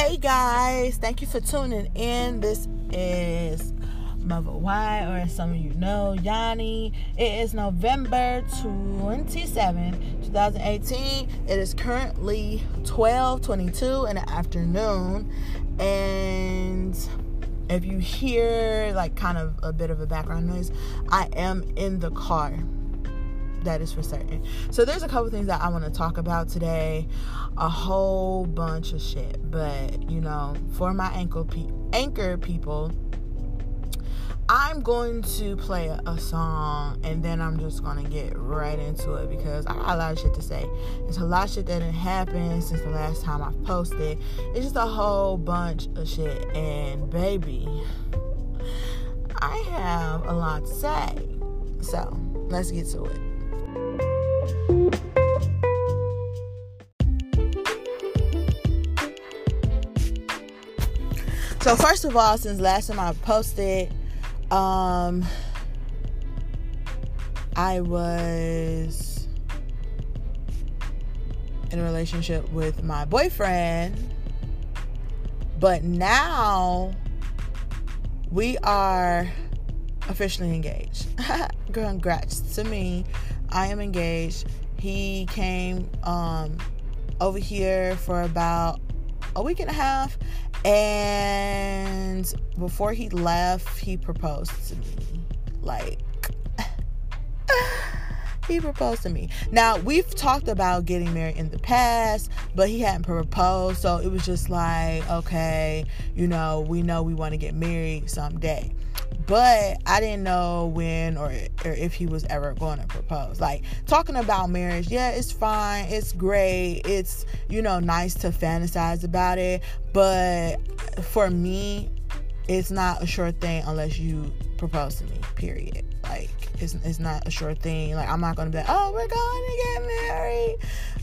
Hey guys, thank you for tuning in. This is Mother Y, or as some of you know, Yanni. It is November 27, 2018. It is currently 12:22 in the afternoon, and if you hear like kind of a bit of a background noise, I am in the car that is for certain. So there's a couple things that I want to talk about today, a whole bunch of shit. But you know, for my ankle pe- anchor people, I'm going to play a, song and then I'm just gonna get right into it because I got a lot of shit to say. It's a lot of shit that didn't happen since the last time I posted. It's just a whole bunch of shit, and baby, I have a lot to say. So let's get to it. So first of all, since last time I posted, um, I was in a relationship with my boyfriend, but now we are officially engaged. Congrats to me. I am engaged. He came um, over here for about a week and a half, and before he left, he proposed to me. Like, he proposed to me. Now, we've talked about getting married in the past, but he hadn't proposed. So it was just like, okay, you know, we know we want to get married someday but I didn't know when or, or if he was ever going to propose. Like talking about marriage, yeah, it's fine, it's great, it's you know nice to fantasize about it, but for me, it's not a sure thing unless you propose to me. Period. Like it's, it's not a sure thing. Like I'm not gonna be like, oh, we're gonna get married,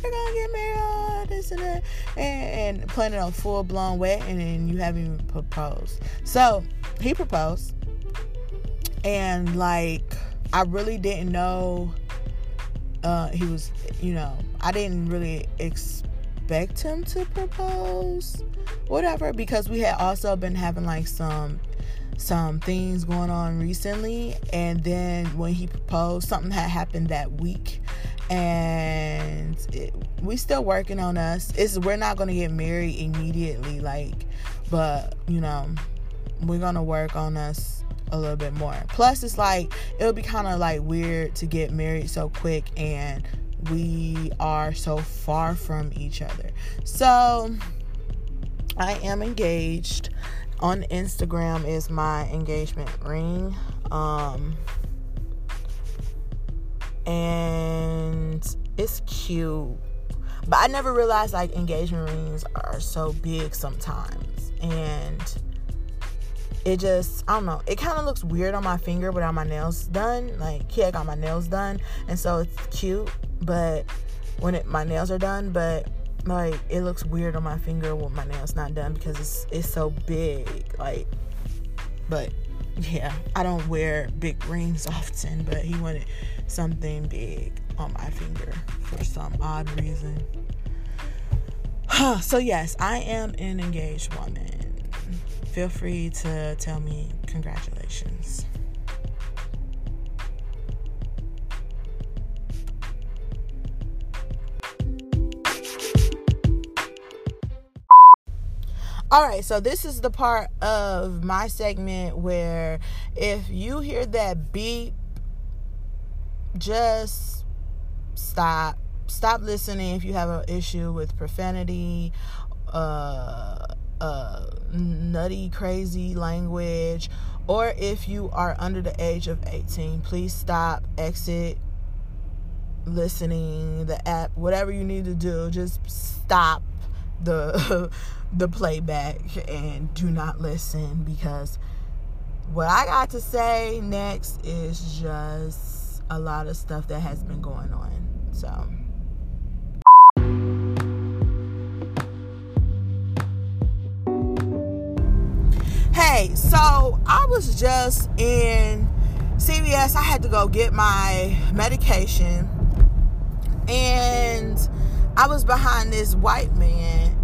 we're gonna get married, oh, this and that, and, and planning a full blown wedding and you haven't even proposed. So he proposed and like I really didn't know uh, he was, you know, I didn't really expect him to propose, whatever, because we had also been having like some some things going on recently, and then when he proposed, something had happened that week, and it, we still working on us. It's we're not gonna get married immediately, like, but you know, we're gonna work on us a little bit more. Plus, it's like it would be kind of like weird to get married so quick and we are so far from each other. So, I am engaged. On Instagram is my engagement ring. Um, and it's cute. But I never realized like engagement rings are so big sometimes. And it just I don't know. It kind of looks weird on my finger without my nails done. Like yeah, I got my nails done, and so it's cute. But when it, my nails are done, but like it looks weird on my finger with my nails not done because it's it's so big. Like, but yeah, I don't wear big rings often, but he wanted something big on my finger for some odd reason. so yes, I am an engaged woman feel free to tell me congratulations. All right, so this is the part of my segment where if you hear that beep, just stop. Stop listening if you have an issue with profanity, uh, uh, nutty, crazy language, or if you are under the age of 18, please stop, exit listening, the app, whatever you need to do, just stop the the playback and do not listen because what I got to say next is just a lot of stuff that has been going on. So Hey, so I was just in CVS. I had to go get my medication. And I was behind this white man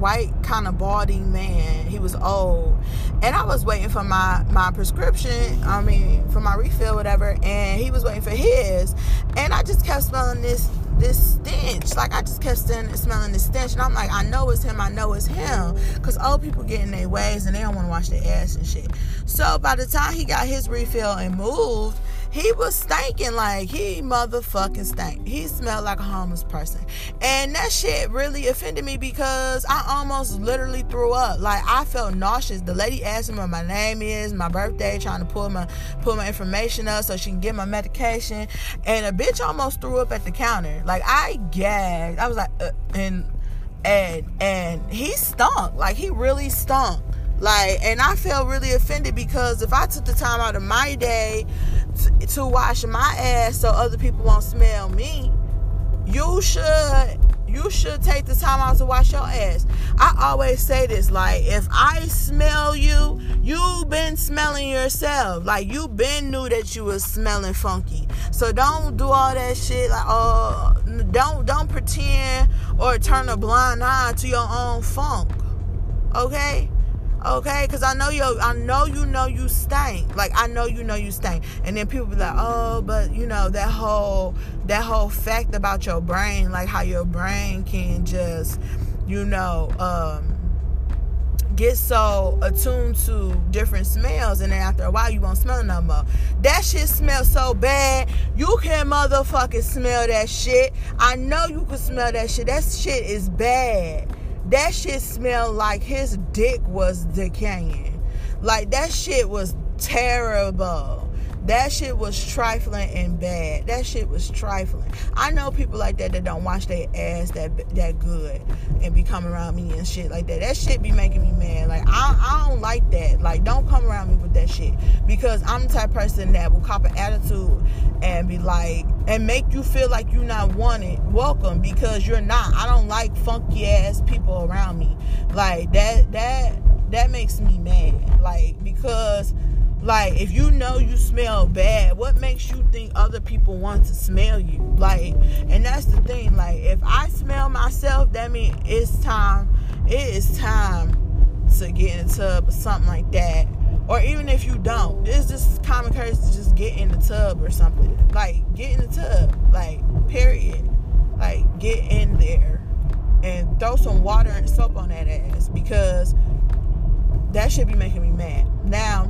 white kind of balding man. He was old, and I was waiting for my my prescription. I mean, for my refill, whatever. And he was waiting for his, and I just kept smelling this this stench. Like I just kept smelling this stench, and I'm like, I know it's him. I know it's him, because old people get in their ways and they don't want to wash their ass and shit. So by the time he got his refill and moved he was stinking like he motherfucking stank. He smelled like a homeless person. And that shit really offended me because I almost literally threw up. Like I felt nauseous. The lady asked me what my name is, my birthday, trying to pull my pull my information up so she can get my medication. And a bitch almost threw up at the counter. Like I gagged. I was like, uh, and and and he stunk. Like he really stunk. Like, and I felt really offended because if I took the time out of my day to, to wash my ass so other people won't smell me, you should you should take the time out to wash your ass. I always say this like if I smell you, you've been smelling yourself. Like you been knew that you was smelling funky. So don't do all that shit like oh don't don't pretend or turn a blind eye to your own funk. Okay? Okay because i know you i know you know you stink like i know you know you stink and then people be like oh but you know that whole that whole fact about your brain like how your brain can just you know um get so attuned to different smells and then after a while you won't smell no more. That shit smells so bad. You can motherfucking smell that shit. I know you can smell that shit. That shit is bad that shit smelled like his dick was decaying. Like that shit was terrible. That shit was trifling and bad. That shit was trifling. I know people like that that don't wash their ass that that good and be coming around me and shit like that. That shit be making me mad. Like I, I don't like that. Like don't come around me with that shit because I'm the type person that will cop an attitude and be like and make you feel like you're not wanted, welcome because you're not. I don't like funky ass people around me. Like that that that makes me mad. Like because like, if you know you smell bad, what makes you think other people want to smell you? Like, and that's the thing. Like, if I smell myself, that means it's time. It is time to get in the tub or something like that. Or even if you don't, it's just common courtesy to just get in the tub or something. Like, get in the tub. Like, period. Like, get in there and throw some water and soap on that ass because that should be making me mad. Now,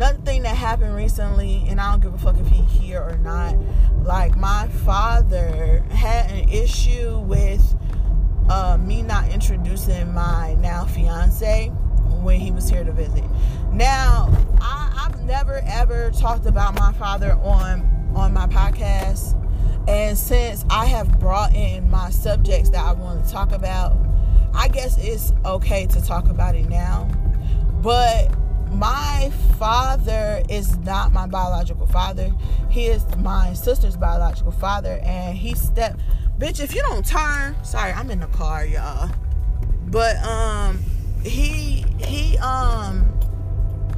another thing that happened recently, and I don't give a fuck if he here or not. Like my father had an issue with uh, me not introducing my now fiance when he was here to visit. Now, I, I've never ever talked about my father on on my podcast, and since I have brought in my subjects that I want to talk about, I guess it's okay to talk about it now. But my father is not my biological father. He is my sister's biological father, and he stepped. Bitch, if you don't turn, sorry, I'm in the car, y'all. But um, he he um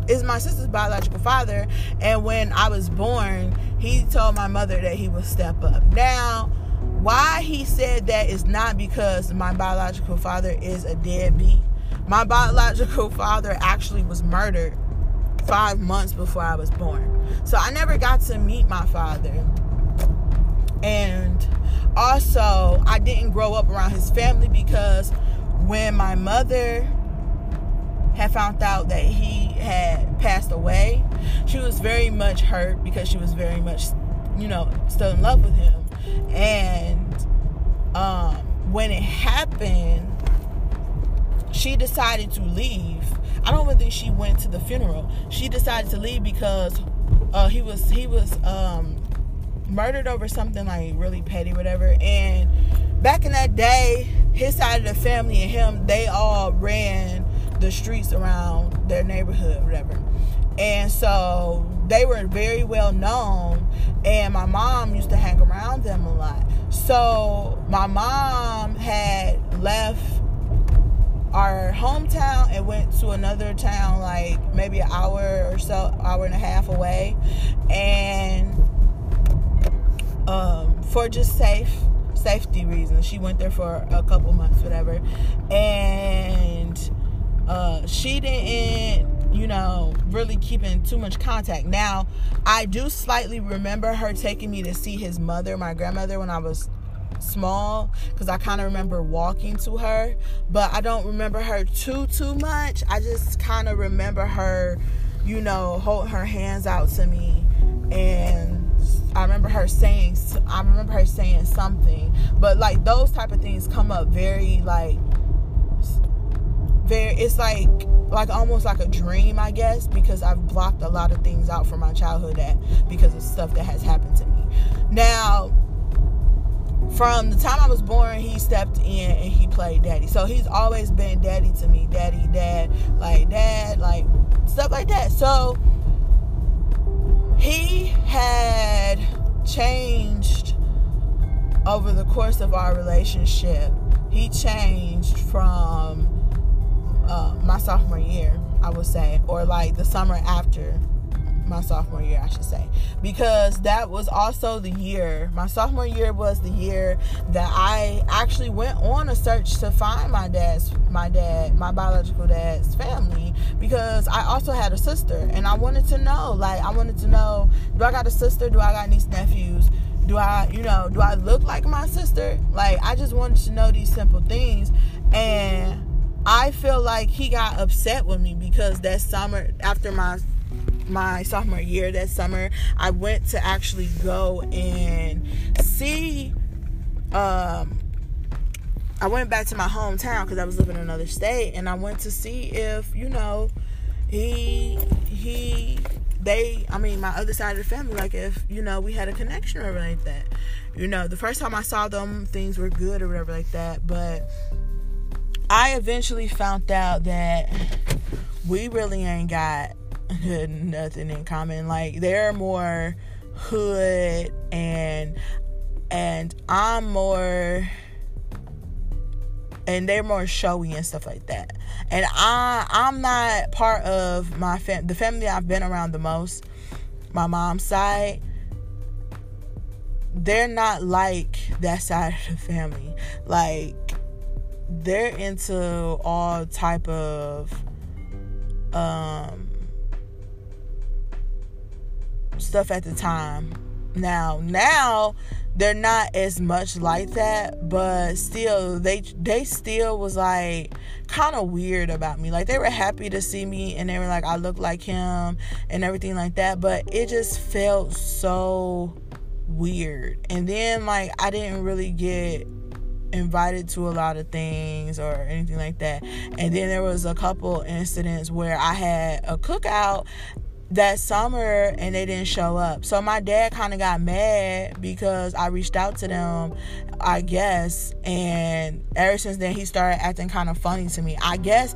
is my sister's biological father, and when I was born, he told my mother that he would step up. Now, why he said that is not because my biological father is a deadbeat my biological father actually was murdered five months before I was born. So I never got to meet my father. And also, I didn't grow up around his family because when my mother had found out that he had passed away, she was very much hurt because she was very much, you know, still in love with him. And um, when it happened, she decided to leave. I don't even think she went to the funeral. She decided to leave because uh, he was he was um, murdered over something like really petty, whatever. And back in that day, his side of the family and him, they all ran the streets around their neighborhood, whatever. And so they were very well known, and my mom used to hang around them a lot. So my mom had left our hometown and went to another town like maybe an hour or so hour and a half away and um, for just safe safety reasons. She went there for a couple months, whatever, and uh, she didn't, you know, really keep in too much contact. Now, I do slightly remember her taking me to see his mother, my grandmother, when I was small because I kind of remember walking to her, but I don't remember her too too much. I just kind of remember her, you know, holding her hands out to me and I remember her saying I remember her saying something, but like those type of things come up very like very it's like like almost like a dream I guess because I've blocked a lot of things out from my childhood that because of stuff that has happened to me. Now from the time I was born, he stepped in and he played daddy. So he's always been daddy to me, daddy, dad, like dad, like stuff like that. So he had changed over the course of our relationship. He changed from uh, my sophomore year, I would say, or like the summer after my sophomore year, I should say, because that was also the year. My sophomore year was the year that I actually went on a search to find my dad's, my dad, my biological dad's family, because I also had a sister, and I wanted to know, like, I wanted to know, do I got a sister? Do I got niece nephews? Do I, you know, do I look like my sister? Like, I just wanted to know these simple things, and I feel like he got upset with me because that summer after my my sophomore year that summer i went to actually go and see um i went back to my hometown because i was living in another state and i went to see if you know he he they i mean my other side of the family like if you know we had a connection or like that. You know the first time i saw them things were good or whatever like that but i eventually found out that we really ain't got nothing in common. Like they're more hood and and I'm more and they're more showy and stuff like that. And I I'm not part of my fam the family I've been around the most, my mom's side. They're not like that side of the family. Like they're into all type of um stuff at the time. Now, now they're not as much like that, but still they they still was like kind of weird about me. Like they were happy to see me and they were like I look like him and everything like that, but it just felt so weird. And then like I didn't really get invited to a lot of things or anything like that. And then there was a couple incidents where I had a cookout that summer and they didn't show up. So my dad kind of got mad because I reached out to them, I guess, and ever since then he started acting kind of funny to me. I guess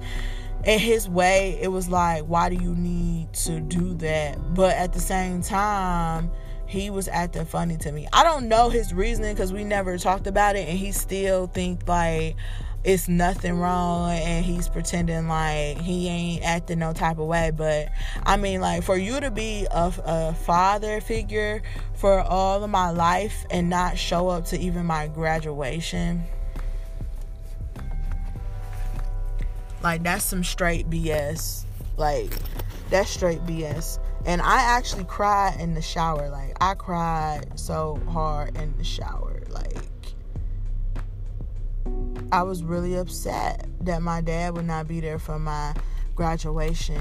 in his way it was like why do you need to do that? But at the same time, he was acting funny to me. I don't know his reasoning cuz we never talked about it and he still think like it's nothing wrong and he's pretending like he ain't acting no type of way but i mean like for you to be a, a father figure for all of my life and not show up to even my graduation like that's some straight bs like that's straight bs and i actually cried in the shower. Like i cried so hard in the shower. Like I was really upset that my dad would not be there for my graduation.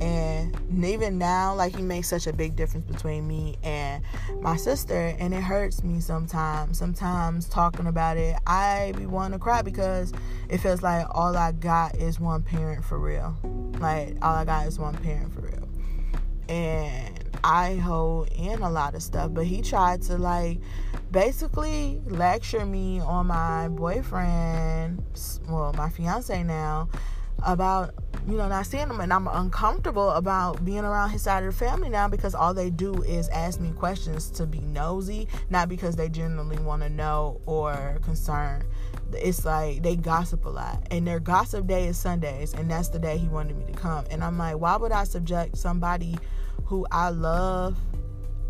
And even now, like he makes such a big difference between me and my sister, and it hurts me sometimes. Sometimes talking about it, I be wanting to cry because it feels like all I got is one parent for real. Like all I got is one parent for real. And I hold in a lot of stuff, but he tried to like basically lecture me on my boyfriend, well, my fiance now, about you know not seeing him, and I'm uncomfortable about being around his side of the family now because all they do is ask me questions to be nosy, not because they genuinely want to know or concerned. It's like they gossip a lot, and their gossip day is Sundays, and that's the day he wanted me to come. And I'm like, why would I subject somebody who I love,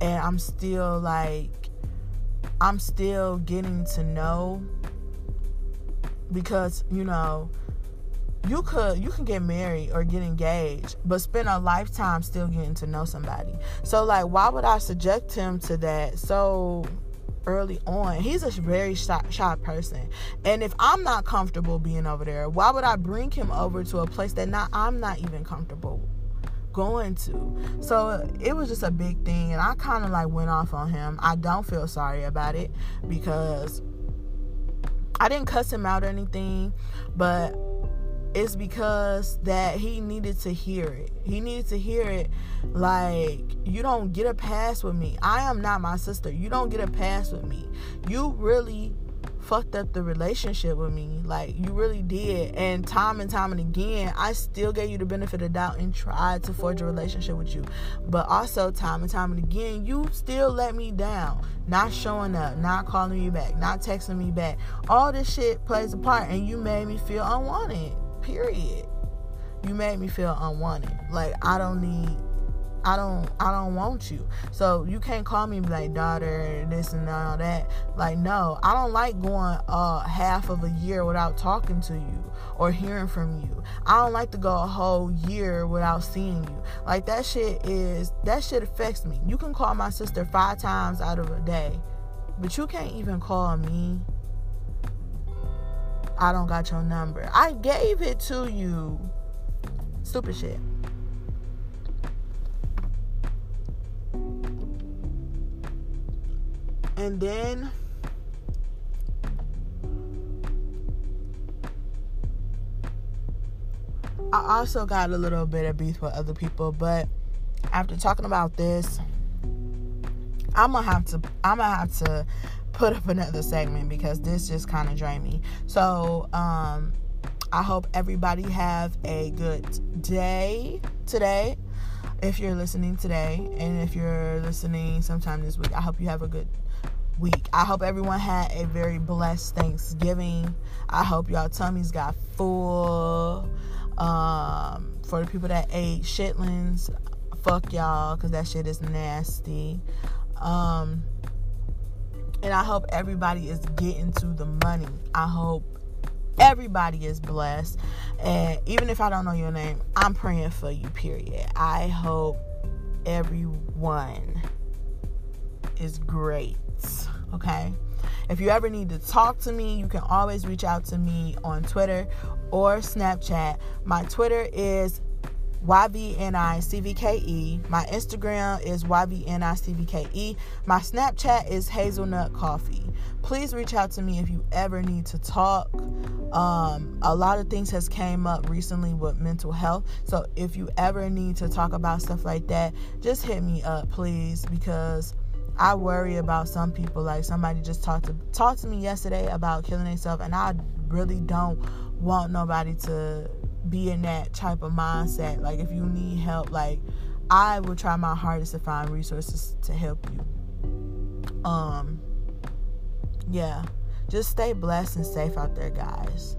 and I'm still like I'm still getting to know because, you know, you could you can get married or get engaged but spend a lifetime still getting to know somebody. So like why would i subject him to that so early on? He's a very shy, shy person. And if i'm not comfortable being over there why would i bring him over to a place that not i'm not even comfortable going to. So it was just a big thing, and I kind of like went off on him. I don't feel sorry about it because I didn't cuss him out or anything, but it's because that he needed to hear it. He needed to hear it like you don't get a pass with me. I am not my sister. You don't get a pass with me. You really fucked up the relationship with me. Like you really did. And time and time and again, I still gave you the benefit of doubt and tried to forge a relationship with you. But also time and time and again, you still let me down. Not showing up, not calling me back, not texting me back. All this shit plays a part and you made me feel unwanted. Period. You made me feel unwanted. Like I don't need I don't I don't want you. So you can't call me like daughter and this and all that. Like no, I don't like going uh half of a year without talking to you or hearing from you. I don't like to go a whole year without seeing you. Like that shit is that shit affects me. You can call my sister 5 times out of a day, but you can't even call me. I don't got your number. I gave it to you. Stupid shit. And then I also got a little bit of beef with other people, but after talking about this, I'm gonna have to I'm gonna have to put up another segment because this just kind of drained me. So, um, I hope everybody have a good day today. If you're listening today, and if you're listening sometime this week, I hope you have a good week. I hope everyone had a very blessed Thanksgiving. I hope y'all tummies got full. Um, for the people that ate chitlins, fuck y'all, cause that shit is nasty. Um, and I hope everybody is getting to the money. I hope everybody is blessed. And even if I don't know your name, I'm praying for you, period. I hope everyone is great. Okay. If you ever need to talk to me, you can always reach out to me on Twitter or Snapchat. My Twitter is YVNICVKE. My Instagram is YVNICVKE. My Snapchat is Hazelnut Coffee. Please reach out to me if you ever need to talk. Um, a lot of things has came up recently with mental health. So if you ever need to talk about stuff like that, just hit me up, please, because I worry about some people. Like somebody just talked to talked to me yesterday about killing themselves, and I really don't want nobody to be in that type of mindset. Like if you need help, like I will try my hardest to find resources to help you. Um yeah. Just stay blessed and safe out there, guys.